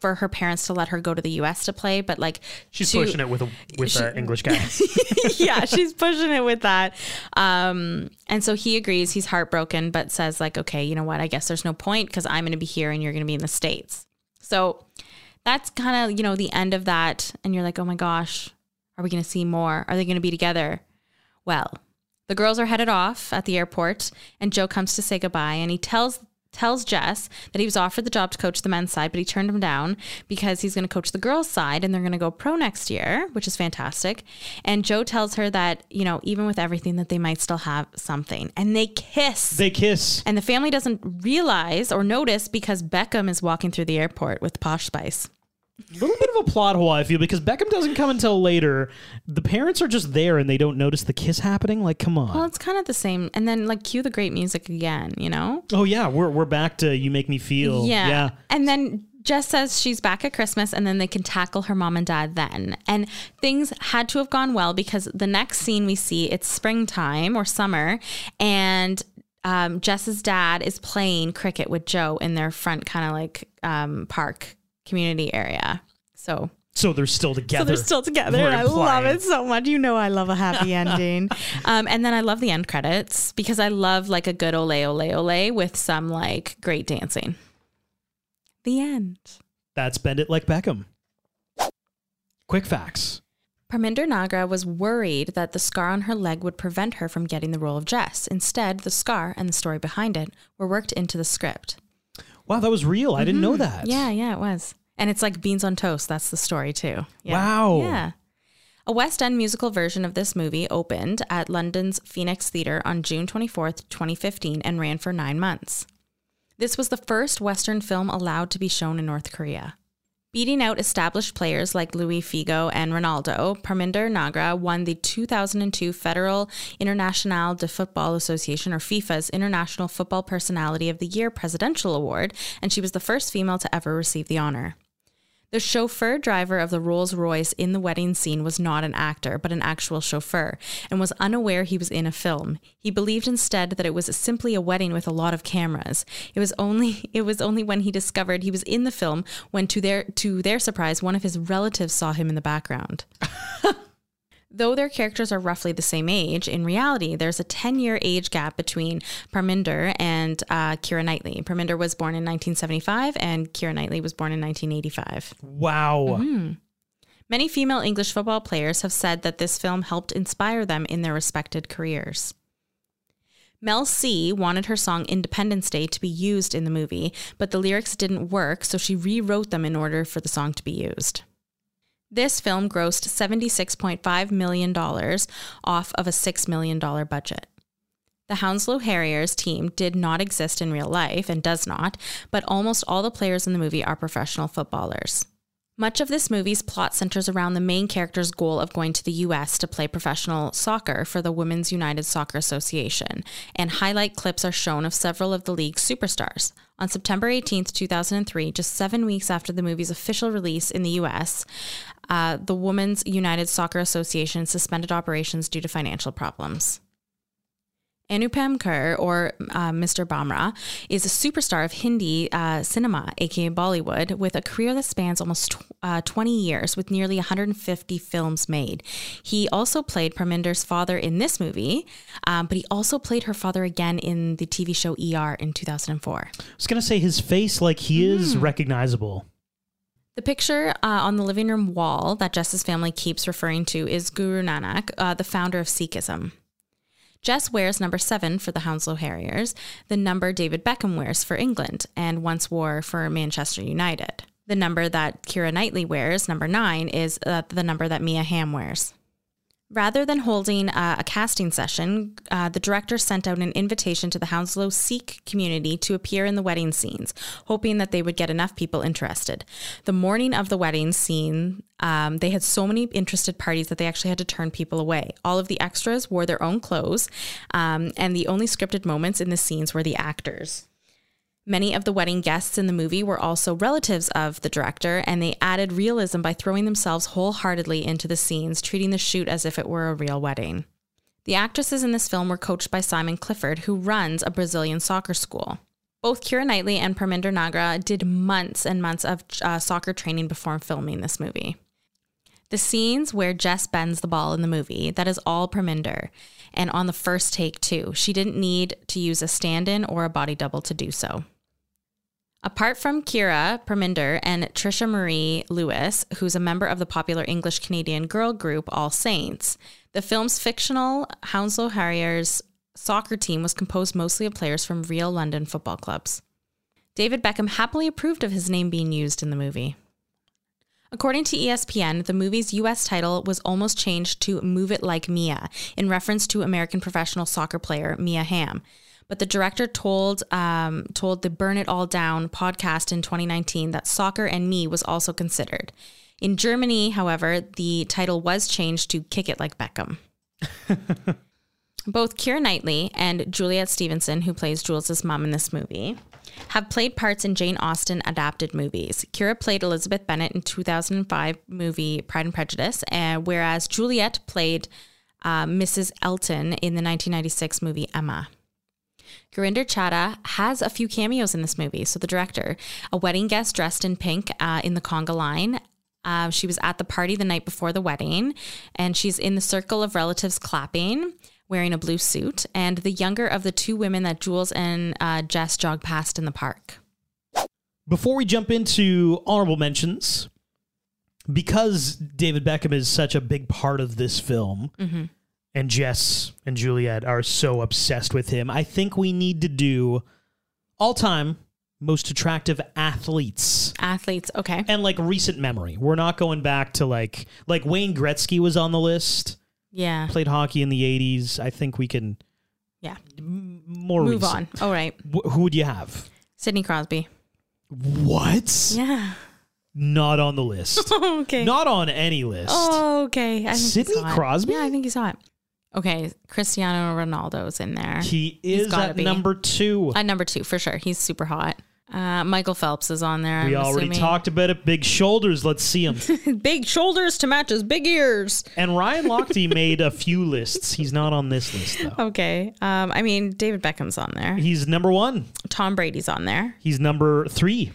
for her parents to let her go to the US to play, but like She's to- pushing it with a with an English guy. yeah, she's pushing it with that. Um, and so he agrees. He's heartbroken, but says like, okay, you know what? I guess there's no point because I'm going to be here and you're going to be in the states. So that's kind of you know the end of that. And you're like, oh my gosh, are we going to see more? Are they going to be together? Well, the girls are headed off at the airport, and Joe comes to say goodbye, and he tells tells Jess that he was offered the job to coach the men's side, but he turned him down because he's going to coach the girls' side, and they're going to go pro next year, which is fantastic. And Joe tells her that you know even with everything that they might still have something, and they kiss. they kiss. and the family doesn't realize or notice because Beckham is walking through the airport with Posh Spice. A little bit of a plot hole, I feel, because Beckham doesn't come until later. The parents are just there and they don't notice the kiss happening. Like, come on. Well, it's kind of the same. And then like cue the great music again, you know? oh yeah, we're we're back to you make me feel. Yeah. Yeah. And then Jess says she's back at Christmas and then they can tackle her mom and dad then. And things had to have gone well because the next scene we see, it's springtime or summer, and um, Jess's dad is playing cricket with Joe in their front kind of like um, park community area. So So they're still together. so they're still together. We're I love it so much. You know, I love a happy ending. Um, and then I love the end credits because I love like a good ole ole ole with some like great dancing. The end. That's bend it like Beckham. Quick facts. Parminder Nagra was worried that the scar on her leg would prevent her from getting the role of Jess. Instead, the scar and the story behind it were worked into the script. Wow, that was real. I didn't know that. Mm-hmm. Yeah, yeah, it was. And it's like beans on toast. That's the story too. Yeah. Wow. Yeah. A West End musical version of this movie opened at London's Phoenix Theatre on June 24th, 2015, and ran for nine months. This was the first Western film allowed to be shown in North Korea. Beating out established players like Luis Figo and Ronaldo, Parminder Nagra won the 2002 Federal Internationale de Football Association, or FIFA's International Football Personality of the Year Presidential Award, and she was the first female to ever receive the honor. The chauffeur driver of the Rolls Royce in the wedding scene was not an actor, but an actual chauffeur, and was unaware he was in a film. He believed instead that it was simply a wedding with a lot of cameras. It was only it was only when he discovered he was in the film when to their to their surprise one of his relatives saw him in the background. Though their characters are roughly the same age, in reality, there's a 10 year age gap between Parminder and uh, Keira Knightley. Parminder was born in 1975 and Keira Knightley was born in 1985. Wow. Mm-hmm. Many female English football players have said that this film helped inspire them in their respected careers. Mel C wanted her song Independence Day to be used in the movie, but the lyrics didn't work, so she rewrote them in order for the song to be used. This film grossed $76.5 million off of a $6 million budget. The Hounslow Harriers team did not exist in real life and does not, but almost all the players in the movie are professional footballers. Much of this movie's plot centers around the main character's goal of going to the US to play professional soccer for the Women's United Soccer Association, and highlight clips are shown of several of the league's superstars. On September 18th, 2003, just seven weeks after the movie's official release in the US, uh, the Women's United Soccer Association suspended operations due to financial problems. Anupam Kher, or uh, Mr. Bhamra, is a superstar of Hindi uh, cinema, aka Bollywood, with a career that spans almost tw- uh, 20 years with nearly 150 films made. He also played Parminder's father in this movie, um, but he also played her father again in the TV show ER in 2004. I was gonna say his face, like he is recognizable. The picture uh, on the living room wall that Jess's family keeps referring to is Guru Nanak, uh, the founder of Sikhism. Jess wears number seven for the Hounslow Harriers, the number David Beckham wears for England and once wore for Manchester United. The number that Keira Knightley wears, number nine, is uh, the number that Mia Hamm wears. Rather than holding uh, a casting session, uh, the director sent out an invitation to the Hounslow Sikh community to appear in the wedding scenes, hoping that they would get enough people interested. The morning of the wedding scene, um, they had so many interested parties that they actually had to turn people away. All of the extras wore their own clothes, um, and the only scripted moments in the scenes were the actors. Many of the wedding guests in the movie were also relatives of the director, and they added realism by throwing themselves wholeheartedly into the scenes, treating the shoot as if it were a real wedding. The actresses in this film were coached by Simon Clifford, who runs a Brazilian soccer school. Both Keira Knightley and Parminder Nagra did months and months of uh, soccer training before filming this movie. The scenes where Jess bends the ball in the movie, that is all Parminder, and on the first take, too. She didn't need to use a stand in or a body double to do so. Apart from Keira Parminder and Trisha Marie Lewis, who's a member of the popular English Canadian girl group All Saints, the film's fictional Hounslow Harriers soccer team was composed mostly of players from real London football clubs. David Beckham happily approved of his name being used in the movie. According to ESPN, the movie's US title was almost changed to Move It Like Mia in reference to American professional soccer player Mia Hamm. But the director told um, told the Burn It All Down podcast in 2019 that Soccer and Me was also considered. In Germany, however, the title was changed to Kick It Like Beckham. Both Keira Knightley and Juliet Stevenson, who plays Jules' mom in this movie, have played parts in Jane Austen adapted movies. Keira played Elizabeth Bennet in 2005 movie Pride and Prejudice, uh, whereas Juliet played uh, Mrs. Elton in the 1996 movie Emma. Gurinder Chadha has a few cameos in this movie. So the director, a wedding guest dressed in pink uh, in the conga line. Uh, she was at the party the night before the wedding, and she's in the circle of relatives clapping, wearing a blue suit, and the younger of the two women that Jules and uh, Jess jog past in the park. Before we jump into honorable mentions, because David Beckham is such a big part of this film, Mm-hmm. And Jess and Juliet are so obsessed with him, I think we need to do all time most attractive athletes. Athletes, okay. And like recent memory. We're not going back to like like Wayne Gretzky was on the list. Yeah. Played hockey in the 80s. I think we can Yeah. more Move recent. on. All right. Wh- who would you have? Sidney Crosby. What? Yeah. Not on the list. okay. Not on any list. Oh, okay. Sidney he saw it. Crosby? Yeah, I think he saw it. Okay, Cristiano Ronaldo's in there. He is at be. number two. At number two, for sure. He's super hot. Uh, Michael Phelps is on there. we I'm already assuming. talked about it. Big shoulders. Let's see him. big shoulders to match his big ears. and Ryan Lochte made a few lists. He's not on this list though. Okay. Um, I mean, David Beckham's on there. He's number one. Tom Brady's on there. He's number three.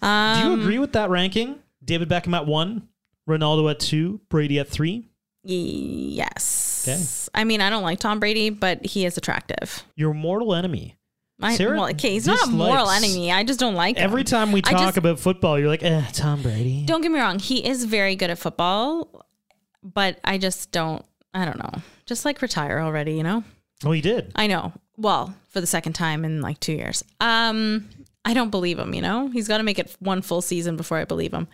Um, Do you agree with that ranking? David Beckham at one, Ronaldo at two, Brady at three. Yes. Okay. I mean, I don't like Tom Brady, but he is attractive. Your mortal enemy. I, Sarah well, okay, he's not a moral dislikes- enemy. I just don't like him. Every time we I talk just- about football, you're like, eh, Tom Brady. Don't get me wrong, he is very good at football, but I just don't. I don't know. Just like retire already, you know. Well, he did. I know. Well, for the second time in like two years. Um, I don't believe him. You know, he's got to make it one full season before I believe him.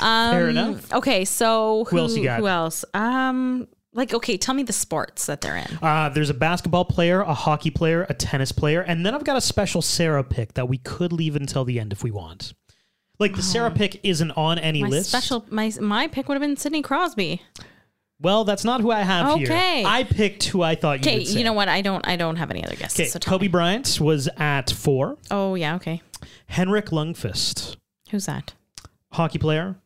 Um, Fair enough. Okay, so Who else you got? Who else? Um, like okay, tell me the sports that they're in. Uh, there's a basketball player, a hockey player, a tennis player, and then I've got a special Sarah pick that we could leave until the end if we want. Like the Sarah pick isn't on any My list. special my my pick would have been Sidney Crosby. Well, that's not who I have here. Okay. I picked who I thought you Okay. Okay. You know what? I don't I don't have any other guesses. Okay, so Kobe me. Bryant was at four. Oh yeah, okay. Henrik Lundqvist, Who's that? hockey player,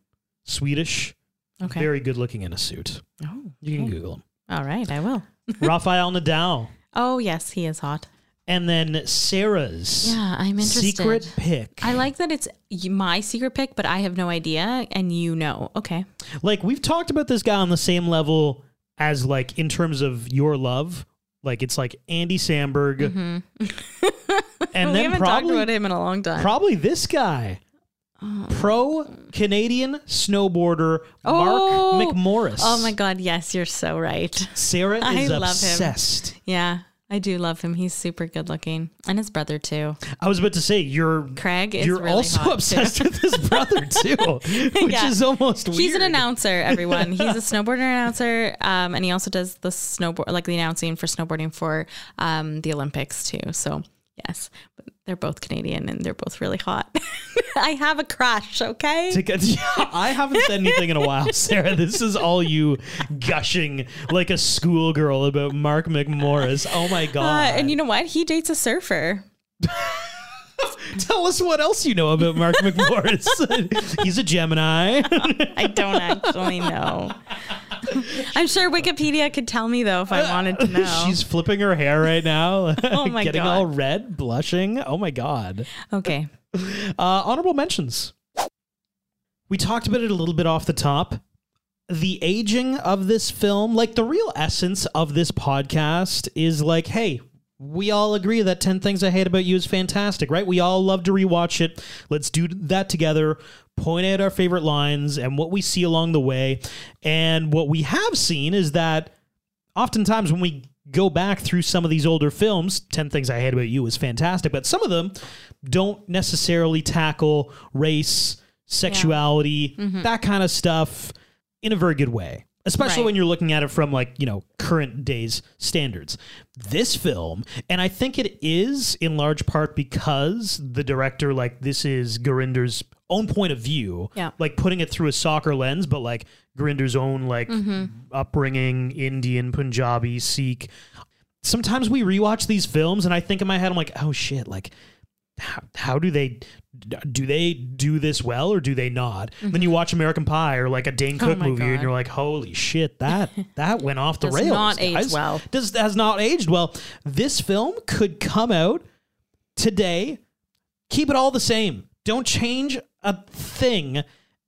Swedish, Okay. very good looking in a suit. Oh, You can. Google him. All right, I will. Rafael Nadal. Oh yes, he is hot. And then Sarah's Yeah, I'm interested. secret pick. I like that it's my secret pick, but I have no idea, and you know. Okay. Like we've talked about this guy on the same level as like in terms of your love. Like it's like Andy Samberg, Mhm. and we then haven't probably about him in a long time. probably this guy, pro Canadian snowboarder Oh. Mark McMorris. Oh my God! Yes, you're so right. Sarah I is love him. obsessed. Yeah, I do love him. He's super good looking, and his brother too. I was about to say you're Craig is you're really also hot, too. obsessed with his brother too, which Yeah. is almost weird. He's an announcer, everyone. He's a snowboarder announcer, um, and he also does the snowboard, like the announcing for snowboarding for um, the Olympics too. So yes, but they're both Canadian and they're both really hot. I have a crush. Okay. I haven't said anything in a while, Sarah. This is all you gushing like a schoolgirl about Mark McMorris. Oh my Uh, god! and you know what? He dates a surfer. Tell us what else you know about Mark McMorris. He's a Gemini. I don't actually know. I'm sure Wikipedia could tell me though if I wanted to know. She's flipping her hair right now. Oh my getting God. all red, blushing. Oh my god. okay. Uh, honorable mentions. We talked about it a little bit off the top. The aging of this film, like the real essence of this podcast, is like, hey, we all agree that 10 Things I Hate About You is fantastic, right? We all love to rewatch it. Let's do that together, point out our favorite lines and what we see along the way. And what we have seen is that oftentimes when we go back through some of these older films 10 things i hate about you is fantastic but some of them don't necessarily tackle race sexuality Mhm. that kind of stuff in a very good way especially Right. when you're looking at it from like you know current days standards this film and i think it is in large part because the director like this is Gurinder's own point of view Yeah. like putting it through a soccer lens but like Gurinder's own like Mhm. upbringing Indian Punjabi Sikh sometimes we rewatch these films and I think in my head I'm like oh shit like how, how do they do they do this well or do they not then you watch American Pie or like a Dane Mm-hmm. Oh Cook my movie and you're like holy shit that that went off the Does rails not age guys. well. does has not aged well this film could come out today keep it all the same don't change a thing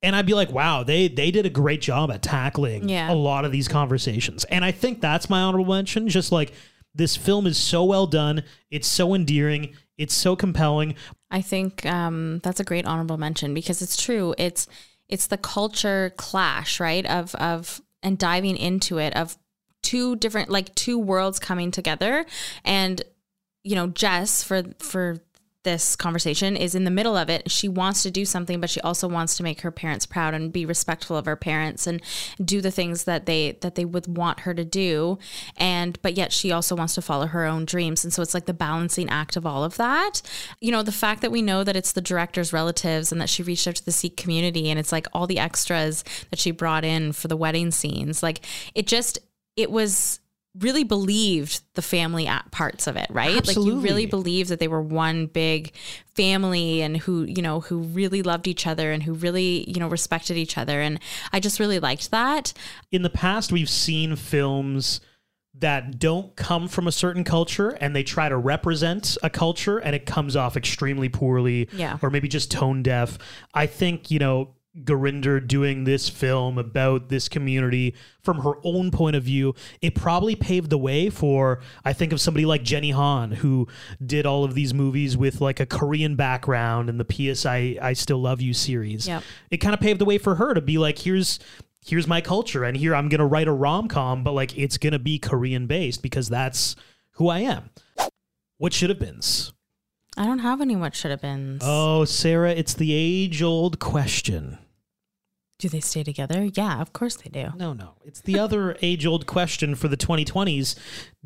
and I'd be like, wow, they they did a great job at tackling Yeah. a lot of these conversations. And I think that's my honorable mention. Just like this film is so well done, it's so endearing, it's so compelling. I think um, that's a great honorable mention because it's true. It's it's the culture clash, right? Of of and diving into it of two different like two worlds coming together, and you know Jess for for this conversation is in the middle of it. She wants to do something, but she also wants to make her parents proud and be respectful of her parents and do the things that they that they would want her to do. And but yet she also wants to follow her own dreams. And so it's like the balancing act of all of that. You know, the fact that we know that it's the director's relatives and that she reached out to the Sikh community and it's like all the extras that she brought in for the wedding scenes. Like it just it was really believed the family at parts of it, right? Absolutely. Like you really believed that they were one big family and who, you know, who really loved each other and who really, you know, respected each other. And I just really liked that. In the past, we've seen films that don't come from a certain culture and they try to represent a culture and it comes off extremely poorly Yeah. or maybe just tone deaf. I think, you know, Gurinder doing this film about this community from her own point of view, it probably paved the way for, I think of somebody like Jenny Han, who did all of these movies with like a Korean background and the PS I, I Still Love You series. Yep. It kind of paved the way for her to be like, here's here's my culture and here I'm gonna write a rom-com, but like it's gonna be Korean based because that's who I am. What should have beens? I don't have any what should have been. Oh, Sarah, it's the age-old question. Do they stay together? Yeah, of course they do. No, no. It's the other age-old question for the 2020s.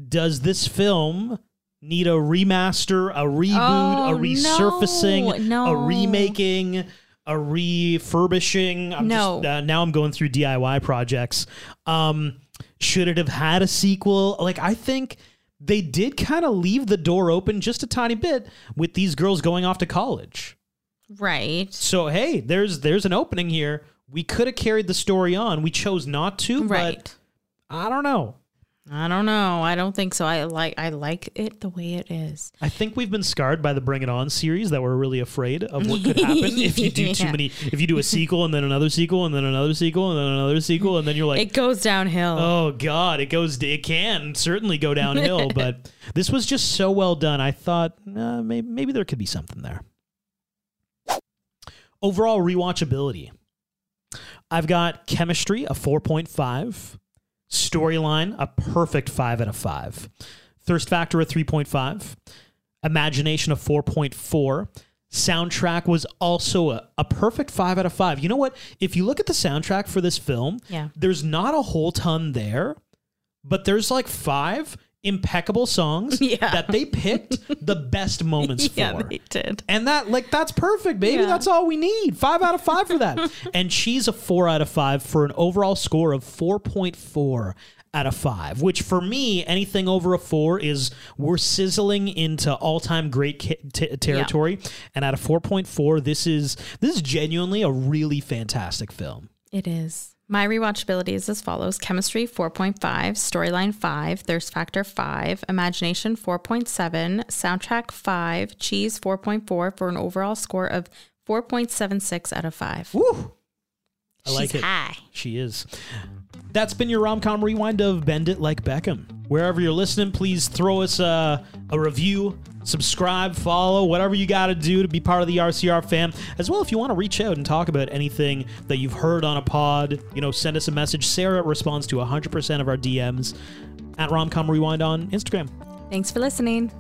Does this film need a remaster, a reboot, Oh, a resurfacing, no, a remaking? a refurbishing. I'm No. Just, uh, now I'm going through DIY projects. Um, should it have had a sequel? Like I think they did kind of leave the door open just a tiny bit with these girls going off to college. Right. So hey, there's there's an opening here. We could have carried the story on. We chose not to, Right. but I don't know. I don't know. I don't think so. I like I like it the way it is. I think we've been scarred by the Bring It On series that we're really afraid of what could happen if you do too Yeah. many. If you do a sequel and then another sequel and then another sequel and then another sequel and then you're like, It goes downhill. oh god, it goes. It can certainly go downhill, but this was just so well done. I thought uh, maybe maybe there could be something there. Overall rewatchability. I've got chemistry a 4.5, storyline a perfect 5 out of 5, thirst factor a 3.5, imagination a 4.4. Soundtrack was also a, a perfect 5 out of 5. You know what? If you look at the soundtrack for this film, Yeah. there's not a whole ton there, but there's like five impeccable songs Yeah. that they picked the best moments yeah, for. they did. And that, like, that's perfect, baby. Yeah. That's all we need. Five out of five for that. and she's a four out of five for an overall score of 4.4 out of five, which for me, anything over a four is we're sizzling into all time great t- territory. And at a 4.4, this is this is genuinely a really fantastic film. It is. My rewatchability is as follows chemistry 4.5, storyline 5, thirst factor 5, imagination 4.7, soundtrack 5, cheese 4.4 for an overall score of 4.76 out of 5. Woo! I like She's it. high. She is. That's been your rom com rewind of Bend It Like Beckham. Wherever you're listening, please throw us a, a review, subscribe, follow, whatever you got to do to be part of the RCR fam. As well, if you want to reach out and talk about anything that you've heard on a pod, you know, send us a message. Sarah responds to 100% of our DMs at Romcom Rewind on Instagram. Thanks for listening.